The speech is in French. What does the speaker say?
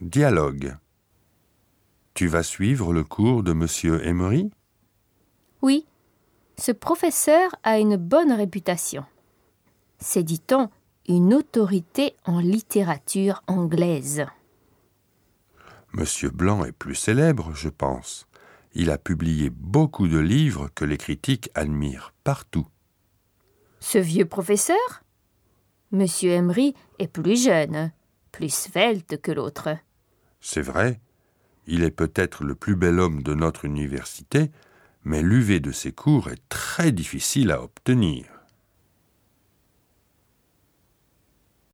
Dialogue. Tu vas suivre le cours de Monsieur Emery? Oui, ce professeur a une bonne réputation. C'est, dit-on, une autorité en littérature anglaise. Monsieur Blanc est plus célèbre, je pense. Il a publié beaucoup de livres que les critiques admirent partout. Ce vieux professeur? Monsieur Emery est plus jeune, plus svelte que l'autre. C'est vrai, il est peut-être le plus bel homme de notre université, mais l'UV de ses cours est très difficile à obtenir.